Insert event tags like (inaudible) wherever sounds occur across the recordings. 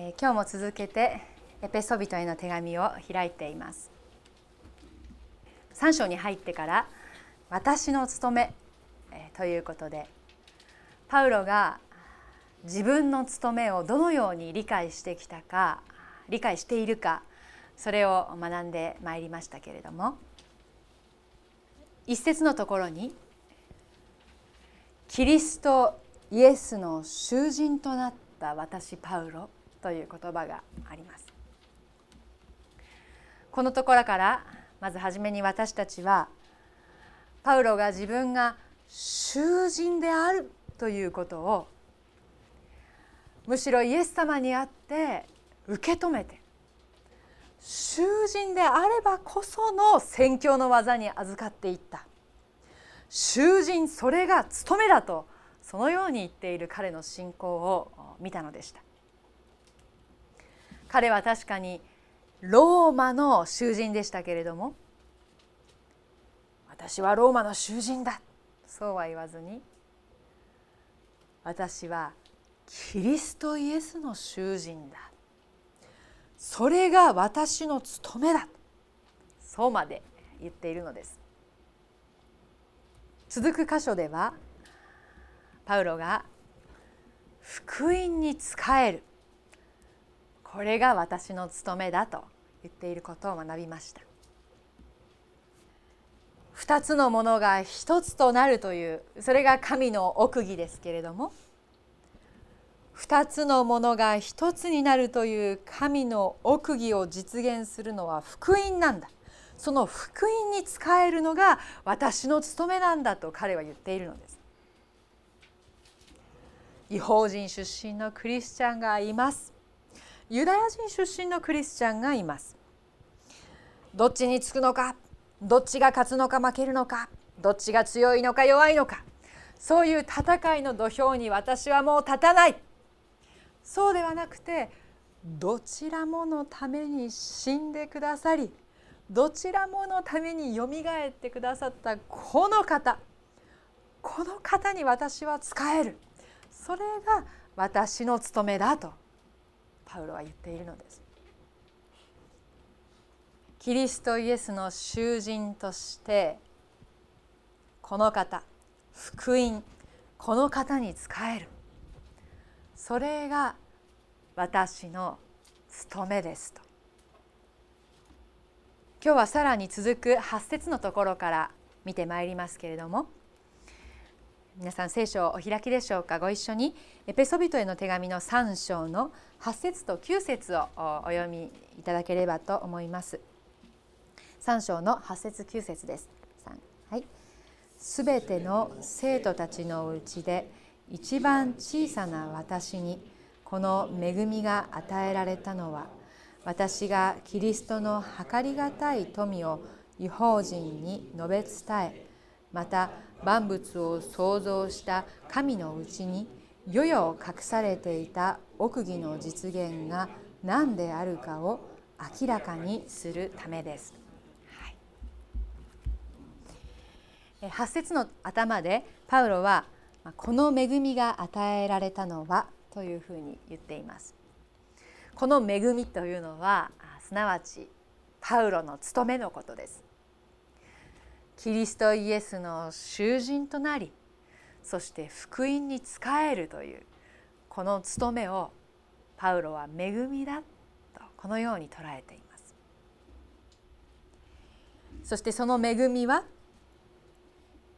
え、今日も続けてエペソビトへの手紙を開いています。3章に入ってから私の務め、え、ということでパウロが自分の務めをどのように理解してきたか理解しているかそれを学んでまいりましたけれども一節のところに「キリストイエスの囚人となった私パウロ」という言葉があります。このところからまず初めに私たちはパウロが自分が囚人であるということをむしろイエス様にあって受け止めて囚人であればこその宣教の技に預かっていった囚人それが務めだとそのように言っている彼の信仰を見たのでした彼は確かにローマの囚人でしたけれども。私はローマの囚人だ。そうは言わずに。私はキリストイエスの囚人だ。それが私の務めだ。そうまで言っているのです。続く箇所ではパウロが福音に仕えるこれが私の務めだと言っていることを学びました。2つのものが1つとなるというそれが神の奥義ですけれども2つのものが1つになるという神の奥義を実現するのは福音なんだ。その福音に仕えるのが私の務めなんだと彼は言っているのです。違法人出身のクリスチャンがいます。ユダヤ人出身のクリスチャンがいます。どっちにつくのか？どっちが勝つのか負けるのか？どっちが強いのか弱いのか？そういう戦いの土俵に私はもう立たない。そうではなくてどちらものために死んでくださりどちらものためによみがえってくださったこの方この方に私は仕える。それが私の務めだと。パウロは言っているのです。キリストイエスの囚人としてこの方福音この方に仕える。それが私の務めですと。今日はさらに続く8節のところから見てまいりますけれども皆さん聖書をお開きでしょうか？ご一緒に。エペソビトへの手紙の3章の8節と9節をお読みいただければと思います。3章の8節9節です。はい。すべての生徒たちのうちで一番小さな私にこの恵みが与えられたのは私がキリストの計りがたい富を違法人に述べ伝えまた万物を創造した神のうちに世々隠されていた奥義の実現が何であるかを明らかにするためです。はい、8節の頭でパウロは「この恵みが与えられたのは」というふうに言っています。この恵みというのはすなわちパウロの務めのことです。キリストイエスの囚人となりそして福音に仕えるというこの務めをパウロは恵みだとこのように捉えています。そしてその恵みは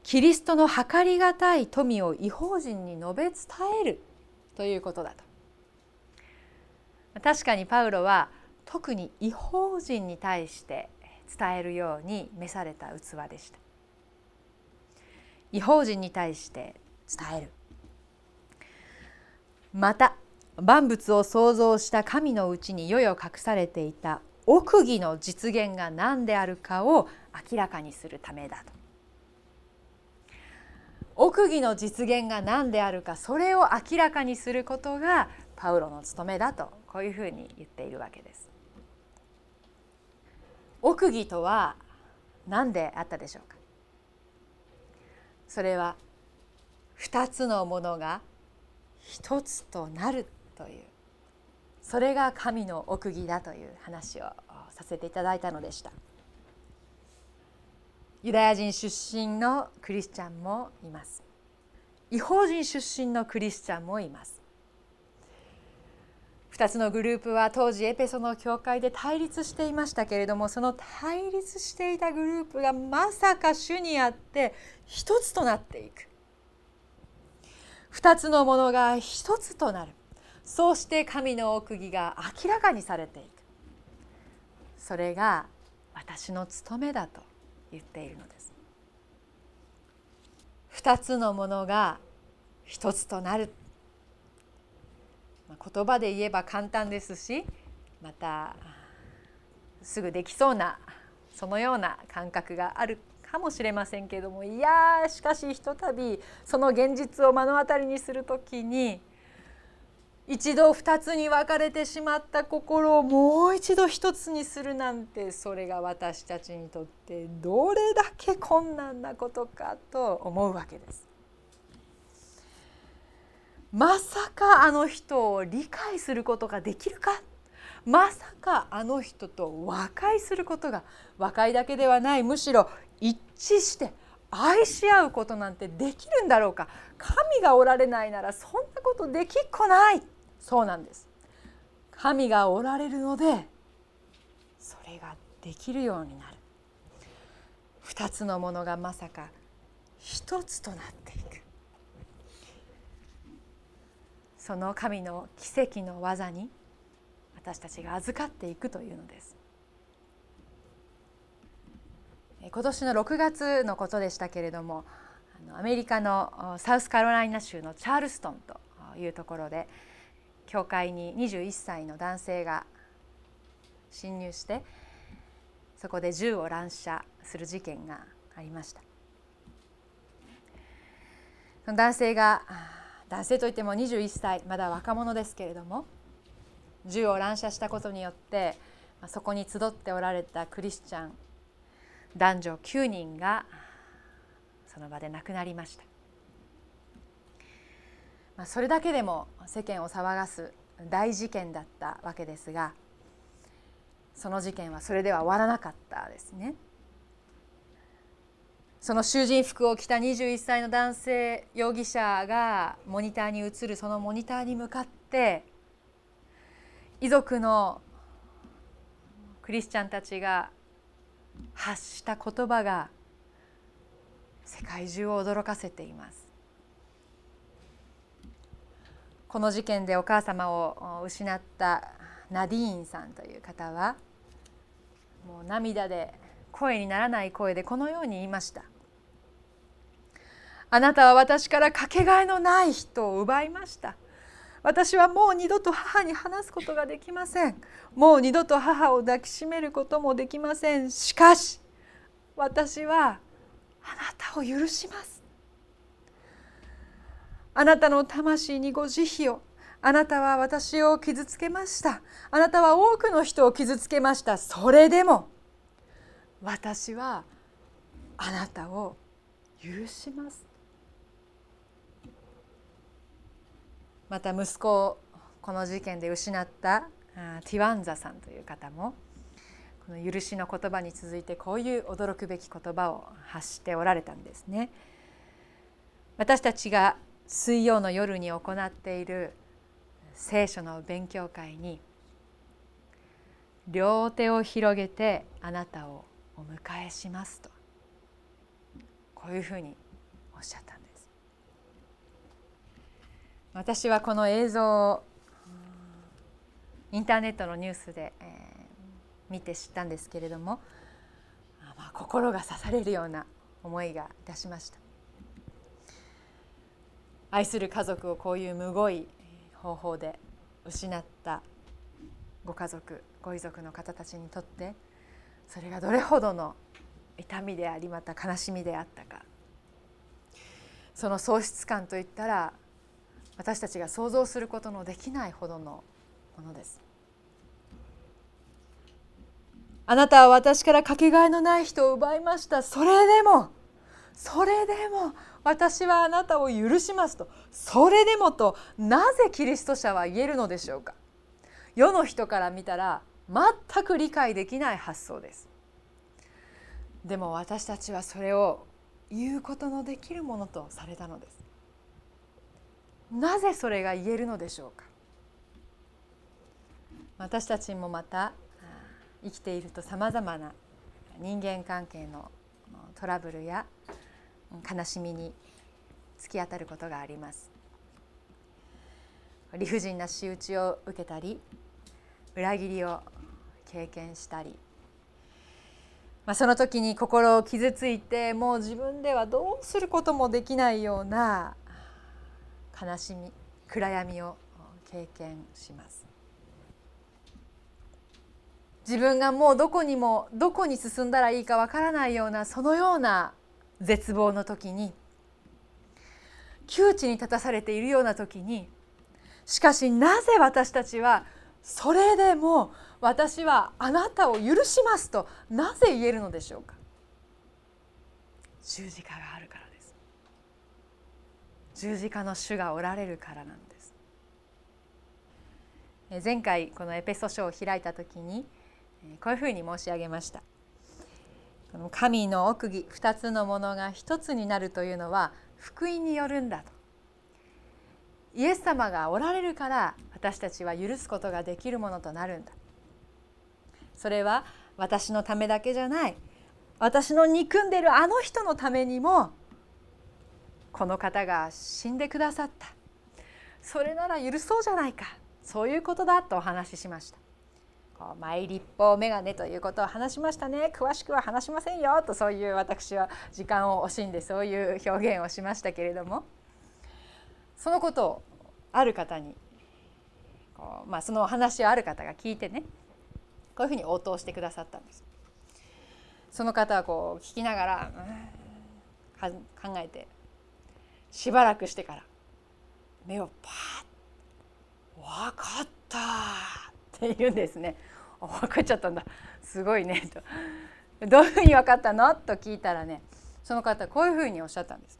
キリストの計りがたい富を違法人に述べ伝えるということだと。確かにパウロは特に違法人に対して伝えるように召された器でした。違法人に対して伝える。また万物を創造した神のうちに世々隠されていた奥義の実現が何であるかを明らかにするためだと。奥義の実現が何であるかそれを明らかにすることがパウロの務めだとこういうふうに言っているわけです。奥義とは何であったでしょうか？それは2つのものが1つとなるというそれが神の奥義だという話をさせていただいたのでした。ユダヤ人出身のクリスチャンもいます。違法人出身のクリスチャンもいます。2つのグループは当時エペソの教会で対立していましたけれどもその対立していたグループがまさか主にあって一つとなっていく。2つのものが一つとなる。そうして神の奥義が明らかにされていく。それが私の務めだと言っているのです。2つのものが一つとなる。言葉で言えば簡単ですしまたすぐできそうなそのような感覚があるかもしれませんけれどもいやしかしひとたびその現実を目の当たりにする時に一度二つに分かれてしまった心をもう一度一つにするなんてそれが私たちにとってどれだけ困難なことかと思うわけです。まさかあの人を理解することができるか？まさかあの人と和解することが和解だけではない。むしろ一致して愛し合うことなんてできるんだろうか？神がおられないならそんなことできっこない。そうなんです。神がおられるのでそれができるようになる。二つのものがまさか一つとなっていくその神の奇跡の技に私たちが預かっていくというのです。今年の6月のことでしたけれどもアメリカのサウスカロライナ州のチャールストンというところで教会に21歳の男性が侵入してそこで銃を乱射する事件がありました。男性が男性といっても21歳まだ若者ですけれども銃を乱射したことによってそこに集っておられたクリスチャン男女9人がその場で亡くなりました、まあ、それだけでも世間を騒がす大事件だったわけですがその事件はそれでは終わらなかったですね。その囚人服を着た21歳の男性容疑者がモニターに映るそのモニターに向かって遺族のクリスチャンたちが発した言葉が世界中を驚かせています。この事件でお母様を失ったナディーンさんという方はもう涙で声にならない声でこのように言いました。あなたは私からかけがえのない人を奪いました。私はもう二度と母に話すことができません。もう二度と母を抱きしめることもできません。しかし私はあなたを許します。あなたの魂にご慈悲を。あなたは私を傷つけました。あなたは多くの人を傷つけました。それでも私はあなたを許しますまた息子をこの事件で失ったティワンザさんという方もこの許しの言葉に続いてこういう驚くべき言葉を発しておられたんですね。私たちが水曜の夜に行っている聖書の勉強会に両手を広げてあなたをお迎えしますとこういうふうにおっしゃったんです。私はこの映像をインターネットのニュースで、えー、見て知ったんですけれども、まあ、心が刺されるような思いがいたしました愛する家族をこういうむごい方法で失ったご家族ご遺族の方たちにとってそれがどれほどの痛みでありまた悲しみであったか。その喪失感といったら私たちが想像することのできないほどのものです。あなたは私からかけがえのない人を奪いました。それでもそれでも私はあなたを許しますとそれでもとなぜキリスト者は言えるのでしょうか。世の人から見たら全く理解できない発想です。でも私たちはそれを言うことのできるものとされたのです。なぜそれが言えるのでしょうか。私たちもまた生きているとさまざまな人間関係のトラブルや悲しみに突き当たることがあります。理不尽な仕打ちを受けたり裏切りを経験したり、まあ、その時に心を傷ついてもう自分ではどうすることもできないような悲しみ暗闇を経験します。自分がもうどこにもどこに進んだらいいかわからないようなそのような絶望の時に窮地に立たされているような時にしかしなぜ私たちはそれでも私はあなたを許しますとなぜ言えるのでしょうか？十字架があるからです。十字架の主がおられるからなんです。前回このエペソ書を開いた時にこういうふうに申し上げました。この神の奥義2つのものが1つになるというのは福音によるんだと。イエス様がおられるから私たちは許すことができるものとなるんだ。それは私のためだけじゃない。私の憎んでるあの人のためにもこの方が死んでくださった。それなら許そうじゃないか。そういうことだとお話ししました。こうマイ立法メガネということを話しましたね。詳しくは話しませんよとそういう私は時間を惜しんでそういう表現をしましたけれども。そのことをある方にこう、まあ、その話をある方が聞いてねこういうふうに応答してくださったんです。その方はこう聞きながら、うん、考えてしばらくしてから目をパッ「分かった!」って言うんですね。(laughs) 分かっちゃったんだすごいねと「どういうふうに分かったの?」と聞いたらねその方こういうふうにおっしゃったんです。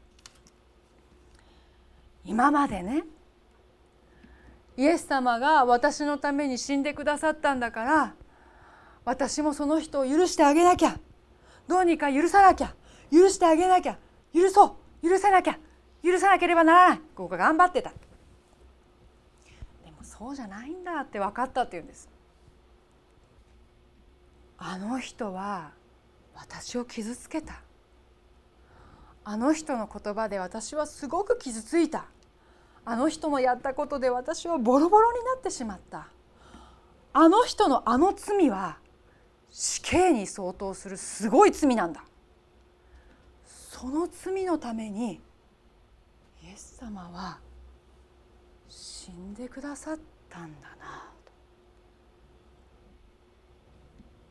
今までね。イエス様が私のために死んでくださったんだから私もその人を許してあげなきゃ。どうにか許さなきゃ。許してあげなきゃ。許そう。許さなきゃ。許さなければならない。ここ頑張ってた。でもそうじゃないんだって分かったって言うんです。あの人は私を傷つけた。あの人の言葉で私はすごく傷ついた。あの人のやったことで私はボロボロになってしまった。あの人のあの罪は死刑に相当するすごい罪なんだ。その罪のためにイエス様は死んでくださったんだな。と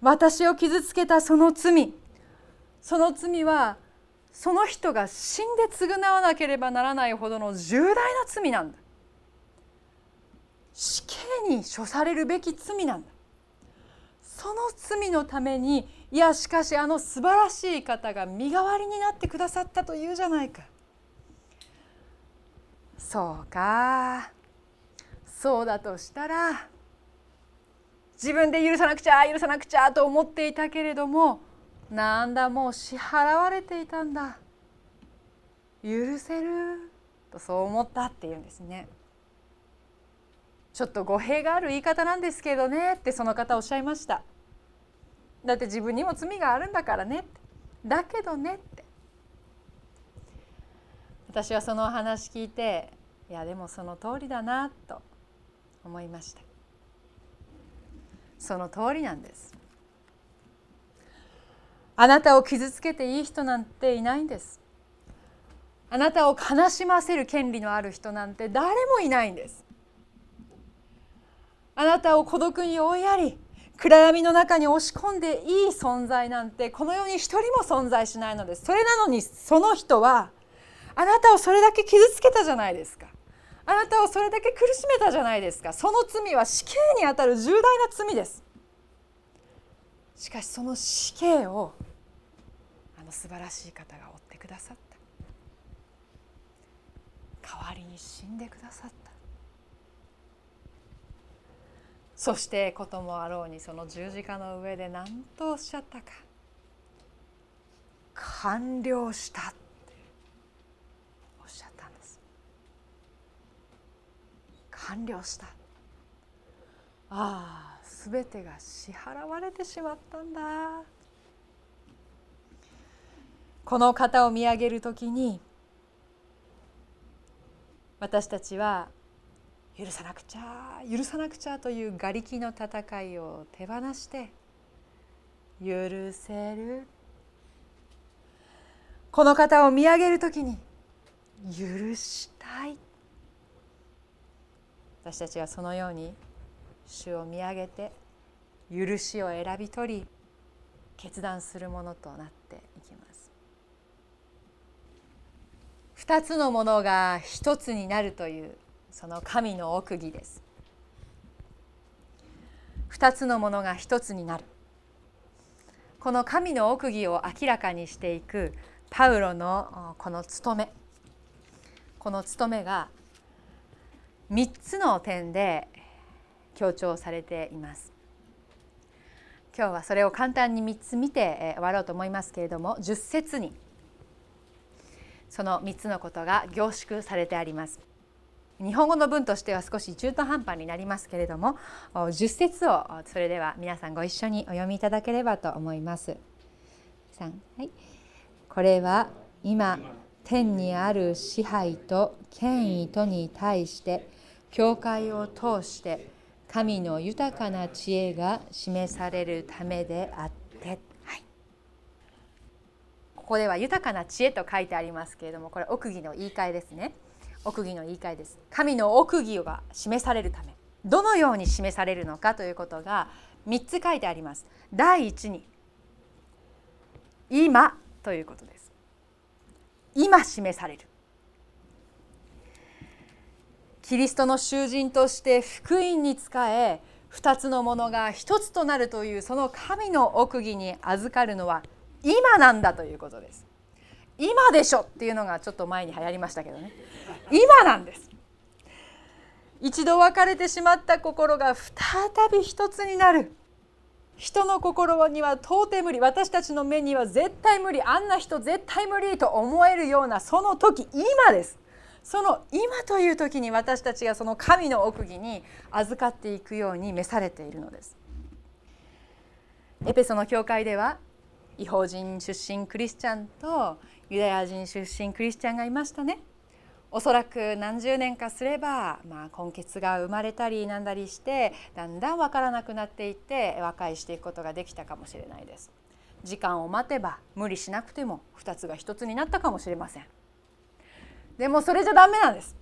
私を傷つけたその罪。その罪はその人が死んで償わなければならないほどの重大な罪なんだ。死刑に処されるべき罪なんだ。その罪のためにいやしかしあの素晴らしい方が身代わりになってくださったというじゃないか。そうか。そうだとしたら自分で許さなくちゃ許さなくちゃと思っていたけれどもなんだもう支払われていたんだ。許せる。とそう思ったっていうんですね。ちょっと語弊がある言い方なんですけどね。ってその方おっしゃいました。だって自分にも罪があるんだからね。だけどねって。私はそのお話聞いていやでもその通りだなと思いました。その通りなんです。あなたを傷つけていい人なんていないんです。あなたを悲しませる権利のある人なんて誰もいないんです。あなたを孤独に追いやり暗闇の中に押し込んでいい存在なんてこの世に一人も存在しないのです。それなのにその人はあなたをそれだけ傷つけたじゃないですか。あなたをそれだけ苦しめたじゃないですか。その罪は死刑にあたる重大な罪です。しかしその死刑をの素晴らしい方が追ってくださった。代わりに死んでくださった。そしてこともあろうにその十字架の上で何とおっしゃったか。完了したっておっしゃったんです。完了した。ああ全てが支払われてしまったんだ。この方を見上げる時に私たちは許さなくちゃ許さなくちゃという瓦礫の戦いを手放して許せる。この方を見上げる時に許したい。私たちはそのように主を見上げて許しを選び取り決断するものとなっていきます。二つのものが一つになるというその神の奥義です。二つのものが一つになる。この神の奥義を明らかにしていくパウロのこの務め。この務めが3つの点で強調されています。今日はそれを簡単に3つ見て終わろうと思いますけれども10節にその3つのことが凝縮されてあります。日本語の文としては少し中途半端になりますけれども10節をそれでは皆さんご一緒にお読みいただければと思います。3はい、これは今天にある支配と権威とに対して教会を通して神の豊かな知恵が示されるためであって、はい、ここでは豊かな知恵と書いてありますけれどもこれ奥義の言い換えですね。奥義の言い換えです。神の奥義が示されるため。どのように示されるのかということが3つ書いてあります。第一に今ということです。今示される。キリストの囚人として福音に仕え2つのものが1つとなるというその神の奥義に預かるのは今なんだということです。今でしょっていうのがちょっと前に流行りましたけどね。今なんです。一度別れてしまった心が再び一つになる。人の心には到底無理。私たちの目には絶対無理。あんな人絶対無理と思えるようなその時今です。その今という時に私たちがその神の奥義に預かっていくように召されているのです。エペソの教会では違法人出身クリスチャンとユダヤ人出身クリスチャンがいましたね。おそらく何十年かすれば、まあ、根血が生まれたりなんだりしてだんだん分からなくなっていって和解していくことができたかもしれないです。時間を待てば無理しなくても2つが1つになったかもしれません。でもそれじゃダメなんです。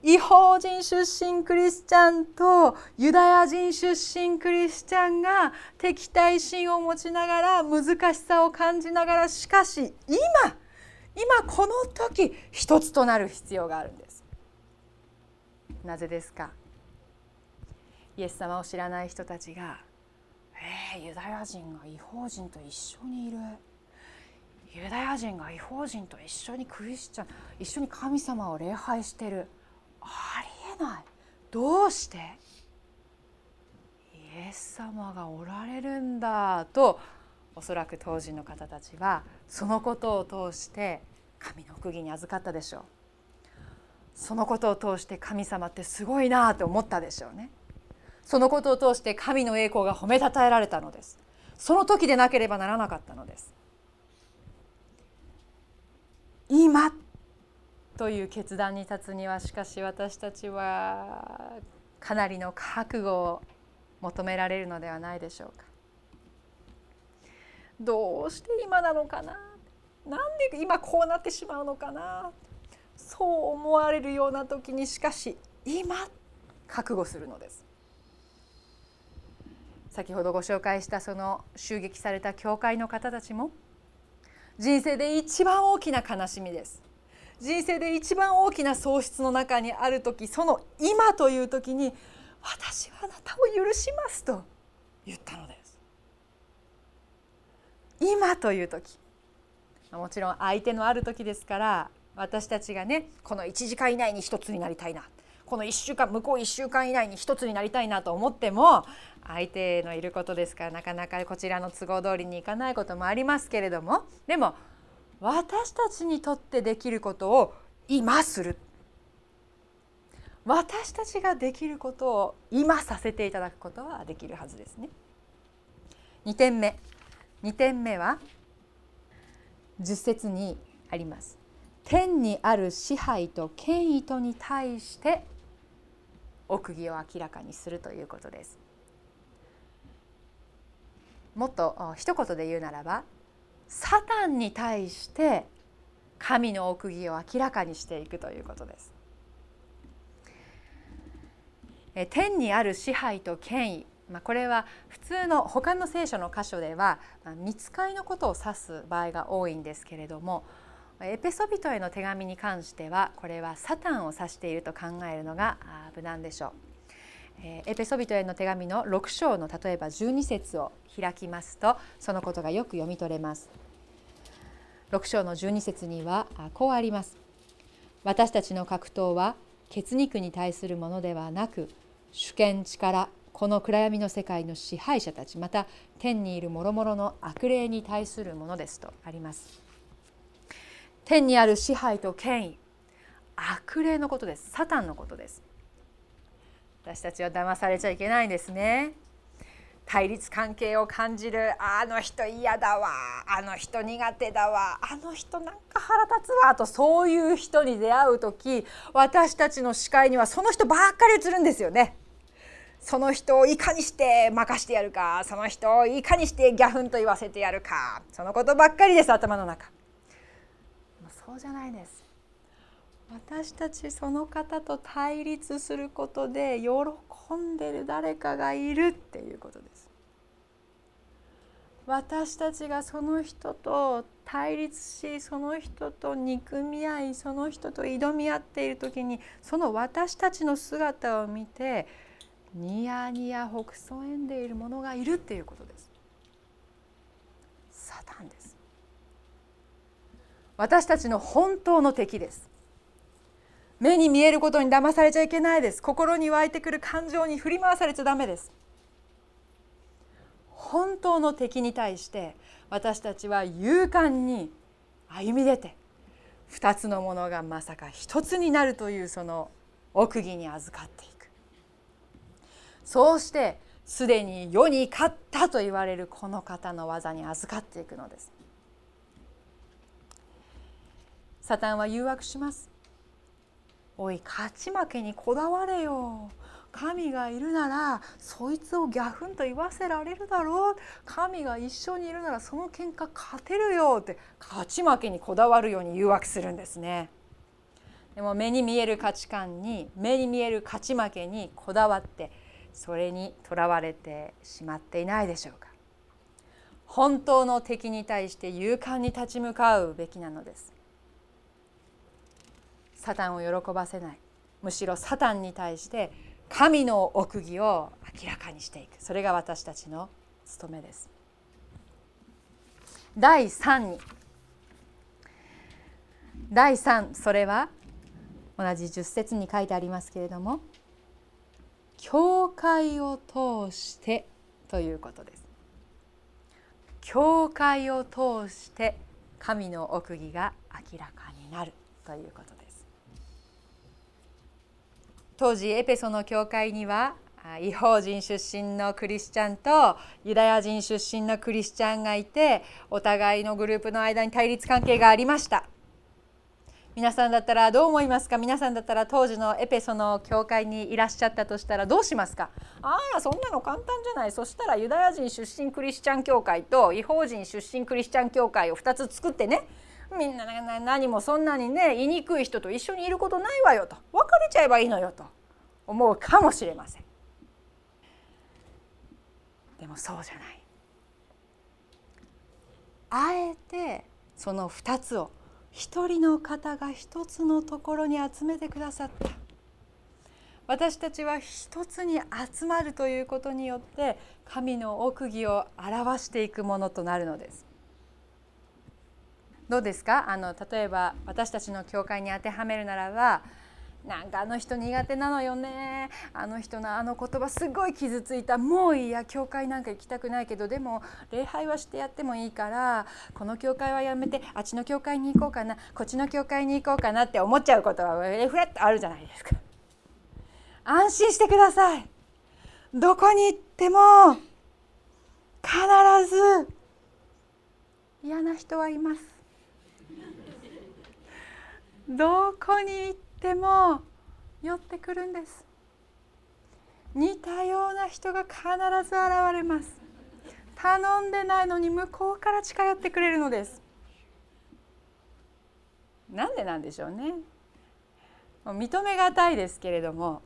違法人出身クリスチャンとユダヤ人出身クリスチャンが敵対心を持ちながら難しさを感じながらしかし今今この時一つとなる必要があるんです。なぜですか？イエス様を知らない人たちが「えー、ユダヤ人が違法人と一緒にいる」ユダヤ人が違法人と一緒にクリスチャン一緒に神様を礼拝してる。ありえない。どうして？イエス様がおられるんだとおそらく当時の方たちはそのことを通して神の奥義に預かったでしょう。そのことを通して神様ってすごいなと思ったでしょうね。そのことを通して神の栄光が褒めたたえられたのです。その時でなければならなかったのです。今という決断に立つにはしかし私たちはかなりの覚悟を求められるのではないでしょうか。どうして今なのかな？なんで今こうなってしまうのかな？そう思われるような時にしかし今覚悟するのです。先ほどご紹介したその襲撃された教会の方たちも人生で一番大きな悲しみです人生で一番大きな喪失の中にある時その今という時に私はあなたを許しますと言ったのです。今という時。もちろん相手のある時ですから私たちがねこの1時間以内に一つになりたいな。この1週間向こう1週間以内に一つになりたいなと思っても相手のいることですからなかなかこちらの都合通りにいかないこともありますけれども。でも私たちにとってできることを今する私たちができることを今させていただくことはできるはずですね。2点目2点目は10節にあります。天にある支配と権威とに対して奥義を明らかにするということです。もっと一言で言うならばサタンに対して神の奥義を明らかにしていくということです。天にある支配と権威まあ、これは普通の他の聖書の箇所では見つかりのことを指す場合が多いんですけれどもエペソビトへの手紙に関してはこれはサタンを指していると考えるのが無難でしょう。エペソビトへの手紙の6章の例えば12節を開きますとそのことがよく読み取れます。6章の12節にはこうあります。私たちの格闘は血肉に対するものではなく主権力この暗闇の世界の支配者たちまた天にいる諸々の悪霊に対するものですとあります。天にある支配と権威悪霊のことですサタンのことです私たちは騙されちゃいけないんですね。対立関係を感じる。あの人嫌だわ。あの人苦手だわ。あの人なんか腹立つわ。とそういう人に出会う時私たちの視界にはその人ばっかり映るんですよね。その人をいかにして任してやるか。その人をいかにしてギャフンと言わせてやるか。そのことばっかりです頭の中。そうじゃないです。私たちその方と対立することで喜んでる誰かがいるっていうことです。私たちがその人と対立しその人と憎み合いその人と挑み合っている時にその私たちの姿を見てニヤニヤほくそ笑んでいる者がいるっていうことです。サタンです。私たちの本当の敵です。目に見えることに騙されちゃいけないです。心に湧いてくる感情に振り回されちゃダメです。本当の敵に対して私たちは勇敢に歩み出て2つのものがまさか1つになるというその奥義に預かっていく。そうしてすでに世に勝ったと言われるこの方の技に預かっていくのです。サタンは誘惑します。おい勝ち負けにこだわれよ。神がいるならそいつをギャフンと言わせられるだろう。神が一緒にいるならその喧嘩勝てるよ。って勝ち負けにこだわるように誘惑するんですね。でも目に見える価値観に目に見える勝ち負けにこだわってそれにとらわれてしまっていないでしょうか。本当の敵に対して勇敢に立ち向かうべきなのです。サタンを喜ばせない。むしろサタンに対して神の奥義を明らかにしていく。それが私たちの務めです。第3に。第3それは同じ10節に書いてありますけれども教会を通してということです。教会を通して神の奥義が明らかになるということ当時エペソの教会には違法人出身のクリスチャンとユダヤ人出身のクリスチャンがいてお互いのグループの間に対立関係がありました。皆さんだったらどう思いますか？皆さんだったら当時のエペソの教会にいらっしゃったとしたらどうしますか？ああそんなの簡単じゃない。そしたらユダヤ人出身クリスチャン教会と違法人出身クリスチャン教会を2つ作ってねみんな何もそんなにね言いにくい人と一緒にいることないわよと。別れちゃえばいいのよと。思うかもしれません。でもそうじゃない。あえてその2つを一人の方が一つのところに集めてくださった。私たちは一つに集まるということによって神の奥義を表していくものとなるのです。どうですか？あの例えば私たちの教会に当てはめるならばなんかあの人苦手なのよねあの人のあの言葉すごい傷ついたもういいや教会なんか行きたくないけどでも礼拝はしてやってもいいからこの教会はやめてあっちの教会に行こうかなこっちの教会に行こうかなって思っちゃうことはフラッとあるじゃないですか。安心してください。どこに行っても必ず嫌な人はいます。どこに行っても寄ってくるんです。似たような人が必ず現れます。頼んでないのに向こうから近寄ってくれるのです。なんでなんでしょうね。認めがたいですけれども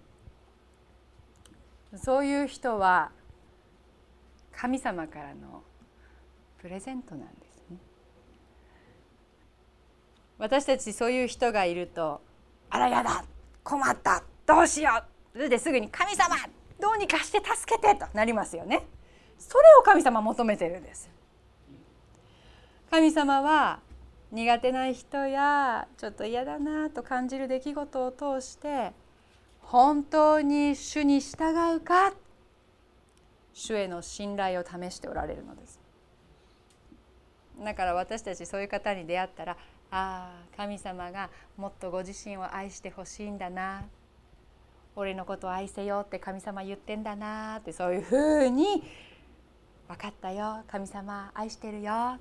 そういう人は神様からのプレゼントなんです。私たちそういう人がいるとあらやだ困ったどうしようそれですぐに神様どうにかして助けてとなりますよね。それを神様求めてるんです。神様は苦手な人やちょっと嫌だなと感じる出来事を通して本当に主に従うか主への信頼を試しておられるのです。だから私たちそういう方に出会ったらああ神様がもっとご自身を愛してほしいんだな。俺のことを愛せよって神様言ってんだなってそういうふうに分かったよ。神様愛してるよ。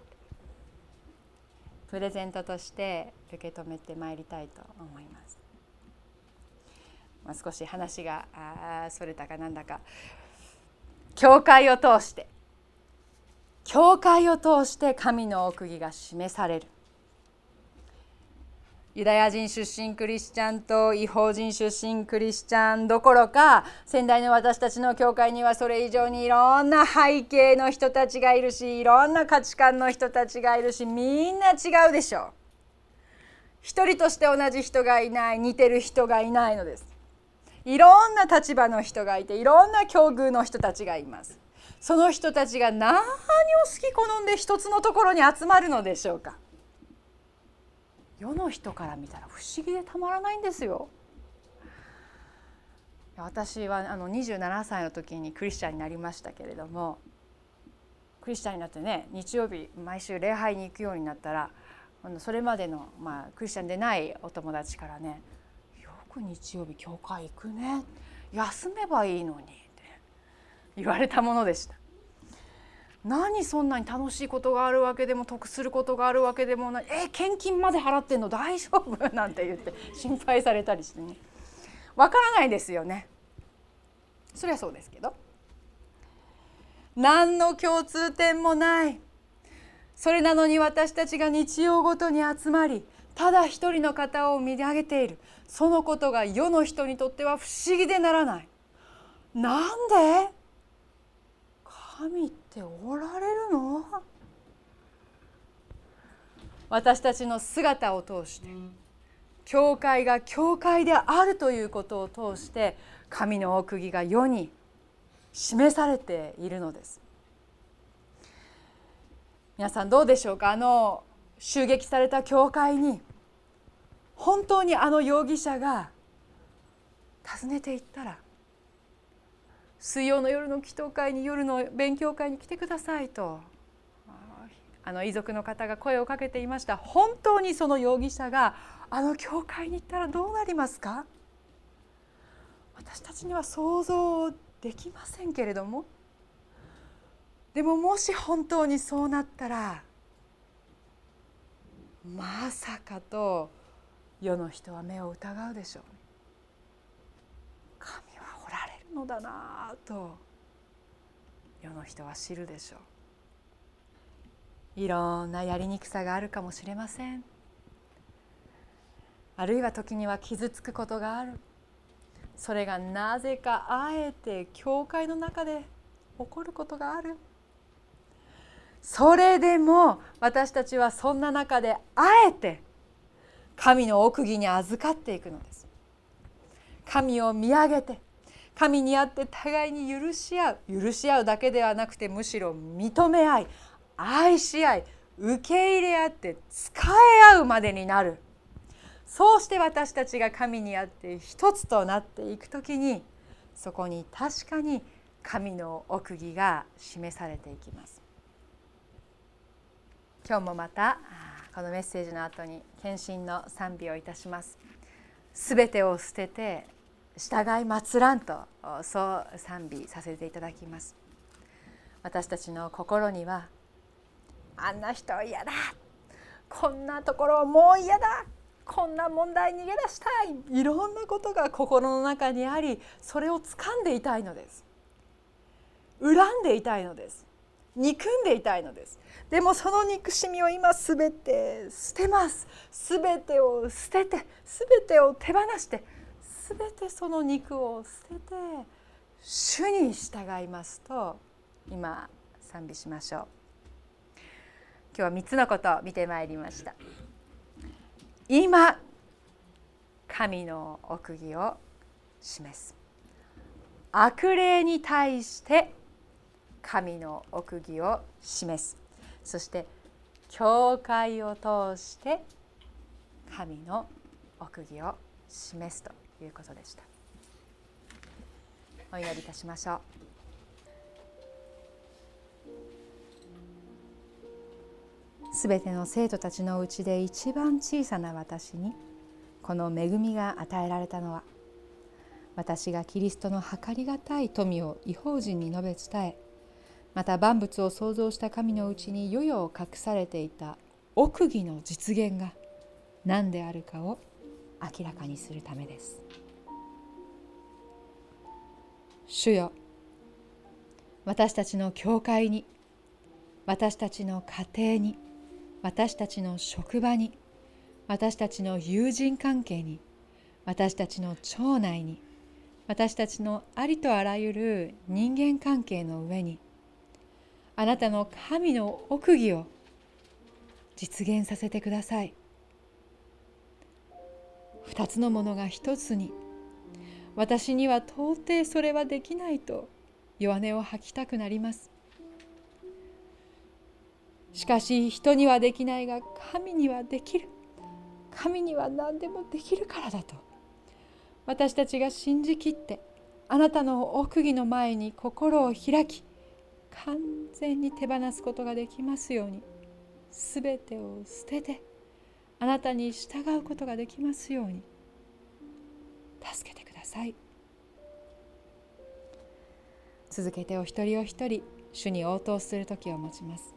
プレゼントとして受け止めてまいりたいと思います。まあ、少し話があそれたかなんだか。教会を通して教会を通して神の奥義が示される。ユダヤ人出身クリスチャンと違法人出身クリスチャンどころか先代の私たちの教会にはそれ以上にいろんな背景の人たちがいるしいろんな価値観の人たちがいるしみんな違うでしょう。一人として同じ人がいない似てる人がいないのです。いろんな立場の人がいていろんな境遇の人たちがいます。その人たちが何を好き好んで一つのところに集まるのでしょうか。世の人から見たら不思議でたまらないんですよ。私はあの27歳の時にクリスチャンになりましたけれどもクリスチャンになってね日曜日毎週礼拝に行くようになったらそれまでの、まあ、クリスチャンでないお友達からね「よく日曜日教会行くね休めばいいのに」って言われたものでした。何そんなに楽しいことがあるわけでも得することがあるわけでもない。え献金まで払ってんの大丈夫？なんて言って (laughs) 心配されたりしてね。わからないですよね。そりゃそうですけど。何の共通点もない。それなのに私たちが日曜ごとに集まりただ一人の方を見上げている。そのことが世の人にとっては不思議でならない。なんで？神っておられるの？私たちの姿を通して教会が教会であるということを通して神の奥義が世に示されているのです。皆さんどうでしょうか？あの襲撃された教会に本当にあの容疑者が訪ねていったら水曜の夜の祈祷会に夜の勉強会に来てくださいと。あの遺族の方が声をかけていました。本当にその容疑者があの教会に行ったらどうなりますか？私たちには想像できませんけれども。でももし本当にそうなったらまさかと世の人は目を疑うでしょう。のだなと。世の人は知るでしょう。いろんなやりにくさがあるかもしれません。あるいは時には傷つくことがある。それがなぜかあえて教会の中で起こることがある。それでも私たちはそんな中であえて神の奥義に預かっていくのです。神を見上げて神にあって互いに許し合う許し合うだけではなくてむしろ認め合い愛し合い受け入れ合って使え合うまでになる。そうして私たちが神にあって一つとなっていく時にそこに確かに神の奥義が示されていきます。今日もまたこのメッセージの後に献身の賛美をいたします。すべてを捨てて従い祭らんとそう賛美させていただきます。私たちの心にはあんな人嫌だ。こんなところもう嫌だ。こんな問題逃げ出したい。いろんなことが心の中にありそれを掴んでいたいのです。恨んでいたいのです。憎んでいたいのです。でもその憎しみを今すべて捨てます。すべてを捨ててすべてを手放してすべてその肉を捨てて主に従いますと今賛美しましょう。今日は3つのことを見てまいりました。今神の奥義を示す。悪霊に対して神の奥義を示す。そして教会を通して神の奥義を示すと。いうことでした。お祈りいたしましょう。すべての生徒たちのうちで一番小さな私にこの恵みが与えられたのは私がキリストの計りがたい富を違法人に述べ伝えまた万物を創造した神のうちに世々隠されていた奥義の実現が何であるかを明らかにするためです。主よ私たちの教会に私たちの家庭に私たちの職場に私たちの友人関係に私たちの町内に私たちのありとあらゆる人間関係の上にあなたの神の奥義を実現させてください二つのものが一つに。私には到底それはできないと弱音を吐きたくなります。しかし人にはできないが神にはできる。神には何でもできるからだと。私たちが信じきってあなたの奥義の前に心を開き完全に手放すことができますようにすべてを捨ててあなたに従うことができますように。助けてください。続けてお一人お一人主に応答する時を持ちます。